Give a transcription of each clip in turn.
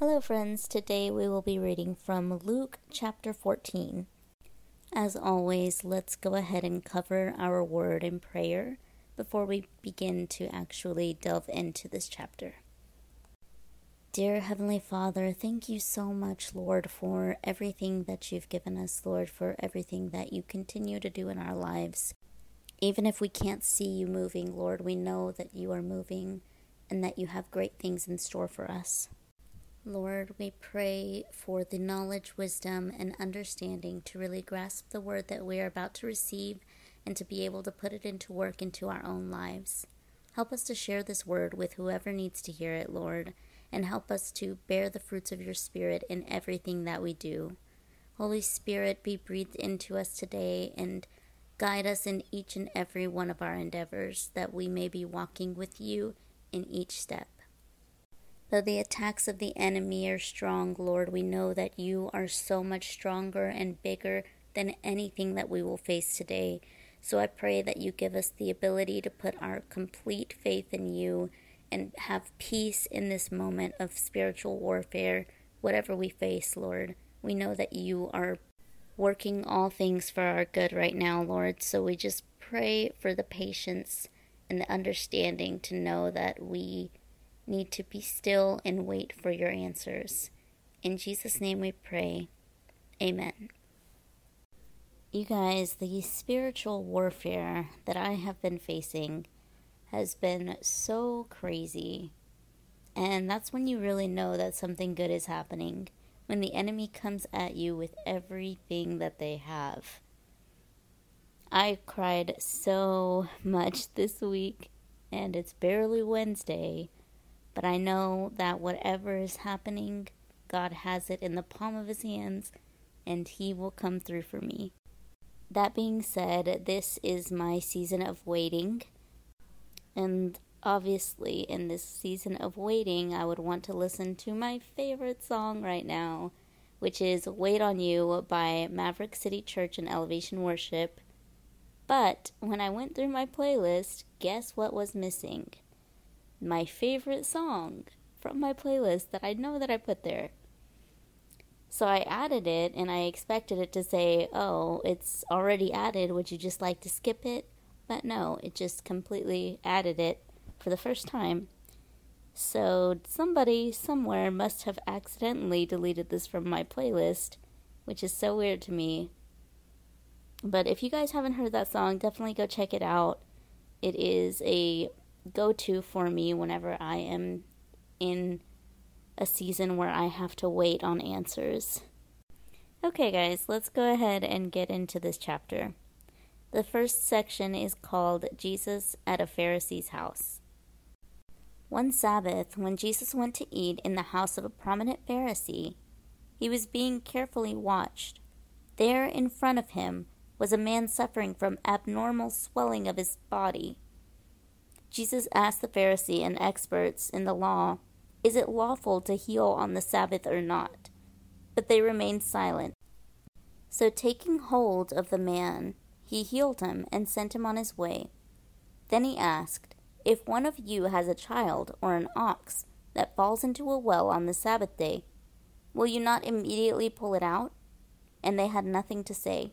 Hello, friends. Today we will be reading from Luke chapter 14. As always, let's go ahead and cover our word in prayer before we begin to actually delve into this chapter. Dear Heavenly Father, thank you so much, Lord, for everything that you've given us, Lord, for everything that you continue to do in our lives. Even if we can't see you moving, Lord, we know that you are moving and that you have great things in store for us. Lord, we pray for the knowledge, wisdom, and understanding to really grasp the word that we are about to receive and to be able to put it into work into our own lives. Help us to share this word with whoever needs to hear it, Lord, and help us to bear the fruits of your Spirit in everything that we do. Holy Spirit, be breathed into us today and guide us in each and every one of our endeavors, that we may be walking with you in each step. Though the attacks of the enemy are strong, Lord, we know that you are so much stronger and bigger than anything that we will face today. So I pray that you give us the ability to put our complete faith in you and have peace in this moment of spiritual warfare, whatever we face, Lord. We know that you are working all things for our good right now, Lord. So we just pray for the patience and the understanding to know that we need to be still and wait for your answers. In Jesus' name we pray. Amen. You guys, the spiritual warfare that I have been facing has been so crazy. And that's when you really know that something good is happening. When the enemy comes at you with everything that they have. I cried so much this week, and it's barely Wednesday but I know that whatever is happening, God has it in the palm of his hands and he will come through for me. That being said, this is my season of waiting. And obviously, in this season of waiting, I would want to listen to my favorite song right now, which is Wait on You by Maverick City Church and Elevation Worship. But when I went through my playlist, guess what was missing? My favorite song from my playlist that I know that I put there. So I added it and I expected it to say, oh, it's already added. Would you just like to skip it? But no, it just completely added it for the first time. So somebody somewhere must have accidentally deleted this from my playlist, which is so weird to me. But if you guys haven't heard that song, definitely go check it out. It is a go to for me whenever I am in a season where I have to wait on answers. Okay, guys, let's go ahead and get into this chapter. The first section is called Jesus at a Pharisee's House. One Sabbath, when Jesus went to eat in the house of a prominent Pharisee, he was being carefully watched. There in front of him was a man suffering from abnormal swelling of his body Jesus asked the Pharisee and experts in the law, Is it lawful to heal on the Sabbath or not? But they remained silent. So, taking hold of the man, he healed him and sent him on his way. Then he asked, If one of you has a child or an ox that falls into a well on the Sabbath day, will you not immediately pull it out? And they had nothing to say.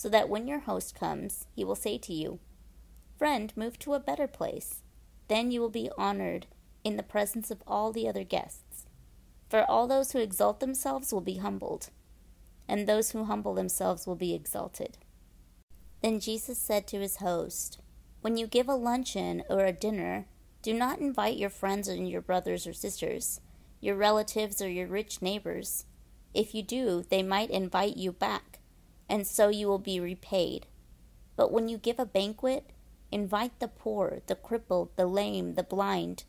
so that when your host comes, he will say to you, Friend, move to a better place. Then you will be honored in the presence of all the other guests. For all those who exalt themselves will be humbled, and those who humble themselves will be exalted. Then Jesus said to his host, When you give a luncheon or a dinner, do not invite your friends and your brothers or sisters, your relatives or your rich neighbors. If you do, they might invite you back and so you will be repaid. But when you give a banquet, invite the poor, the crippled, the lame, the blind,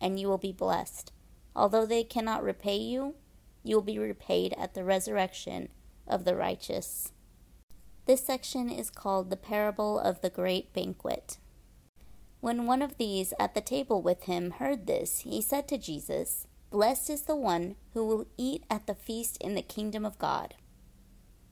and you will be blessed, Although they cannot repay you, you will be repaid at the resurrection of the righteous. This section is called the Parable of the Great Banquet. When one of these at the table with him heard this, he said to Jesus, Blessed is the one who will eat at the feast in the kingdom of God.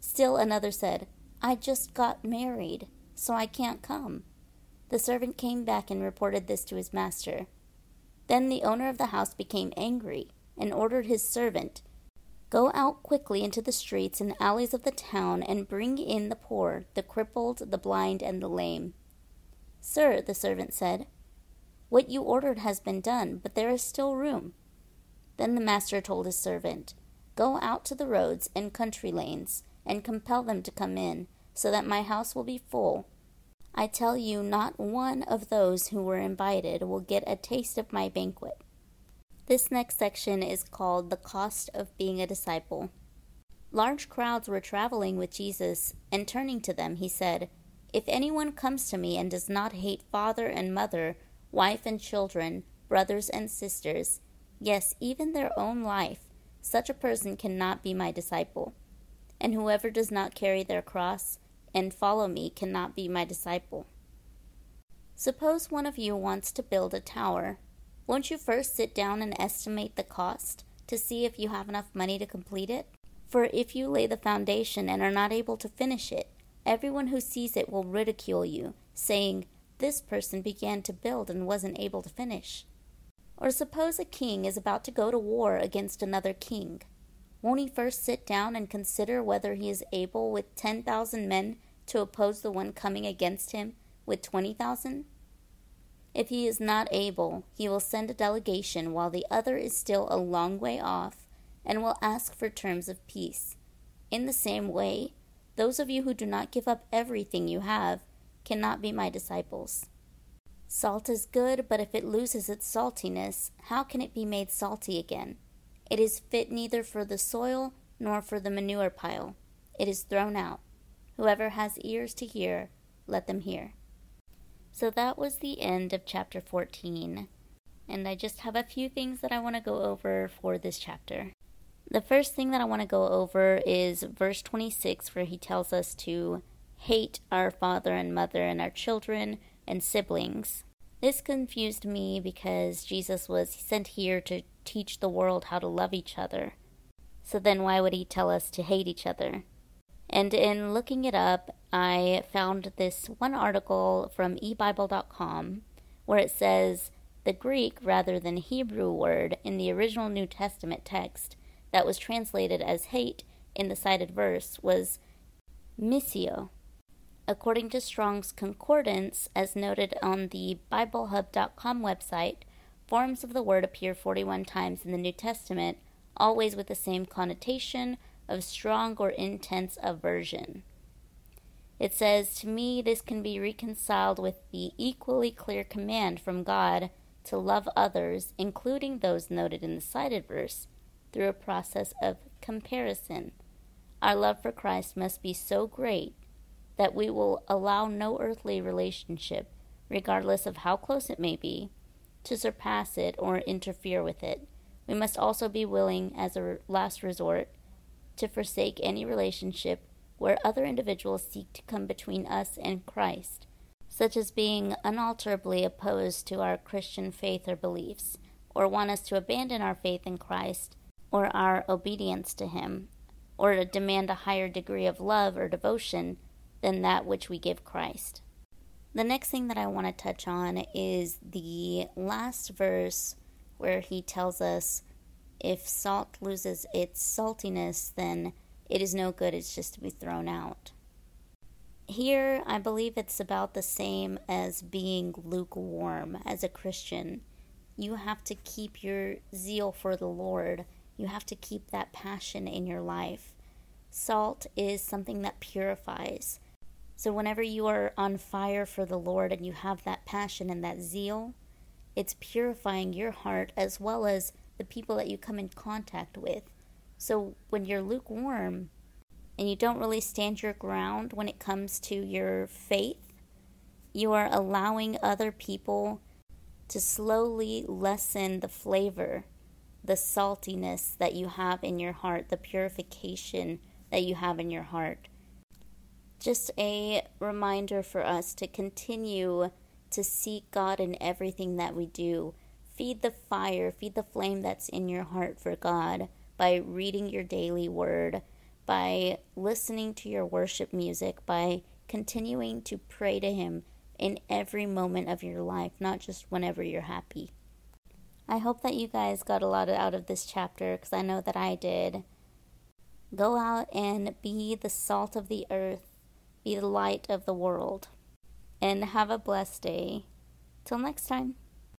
Still another said, I just got married, so I can't come. The servant came back and reported this to his master. Then the owner of the house became angry and ordered his servant, Go out quickly into the streets and alleys of the town and bring in the poor, the crippled, the blind, and the lame. Sir, the servant said, what you ordered has been done, but there is still room. Then the master told his servant, Go out to the roads and country lanes, and compel them to come in, so that my house will be full. I tell you, not one of those who were invited will get a taste of my banquet. This next section is called The Cost of Being a Disciple. Large crowds were traveling with Jesus, and turning to them, he said, If anyone comes to me and does not hate father and mother, wife and children, brothers and sisters, yes, even their own life, such a person cannot be my disciple. And whoever does not carry their cross and follow me cannot be my disciple. Suppose one of you wants to build a tower won't you first sit down and estimate the cost to see if you have enough money to complete it? For if you lay the foundation and are not able to finish it, everyone who sees it will ridicule you, saying, This person began to build and wasn't able to finish. Or suppose a king is about to go to war against another king. Won't he first sit down and consider whether he is able with 10,000 men to oppose the one coming against him with 20,000? If he is not able, he will send a delegation while the other is still a long way off and will ask for terms of peace. In the same way, those of you who do not give up everything you have cannot be my disciples. Salt is good, but if it loses its saltiness, how can it be made salty again? It is fit neither for the soil nor for the manure pile. It is thrown out. Whoever has ears to hear, let them hear. So that was the end of chapter 14. And I just have a few things that I want to go over for this chapter. The first thing that I want to go over is verse 26, where he tells us to hate our father and mother and our children and siblings. This confused me because Jesus was sent here to teach the world how to love each other. So then, why would he tell us to hate each other? And in looking it up, I found this one article from ebible.com where it says the Greek rather than Hebrew word in the original New Testament text that was translated as hate in the cited verse was miseo. According to Strong's Concordance, as noted on the BibleHub.com website, forms of the word appear 41 times in the New Testament, always with the same connotation of strong or intense aversion. It says, To me, this can be reconciled with the equally clear command from God to love others, including those noted in the cited verse, through a process of comparison. Our love for Christ must be so great that we will allow no earthly relationship, regardless of how close it may be, to surpass it or interfere with it. We must also be willing, as a last resort, to forsake any relationship where other individuals seek to come between us and Christ, such as being unalterably opposed to our Christian faith or beliefs, or want us to abandon our faith in Christ or our obedience to Him, or demand a higher degree of love or devotion than that which we give Christ. The next thing that I want to touch on is the last verse where he tells us if salt loses its saltiness, then it is no good, it's just to be thrown out. Here, I believe it's about the same as being lukewarm as a Christian. you have to keep your zeal for the Lord. You have to keep that passion in your life. Salt is something that purifies. So, whenever you are on fire for the Lord and you have that passion and that zeal, it's purifying your heart as well as the people that you come in contact with. So, when you're lukewarm and you don't really stand your ground when it comes to your faith, you are allowing other people to slowly lessen the flavor, the saltiness that you have in your heart, the purification that you have in your heart. Just a reminder for us to continue to seek God in everything that we do. Feed the fire, feed the flame that's in your heart for God by reading your daily word, by listening to your worship music, by continuing to pray to Him in every moment of your life, not just whenever you're happy. I hope that you guys got a lot out of this chapter because I know that I did. Go out and be the salt of the earth, be the light of the world, and have a blessed day. Till next time.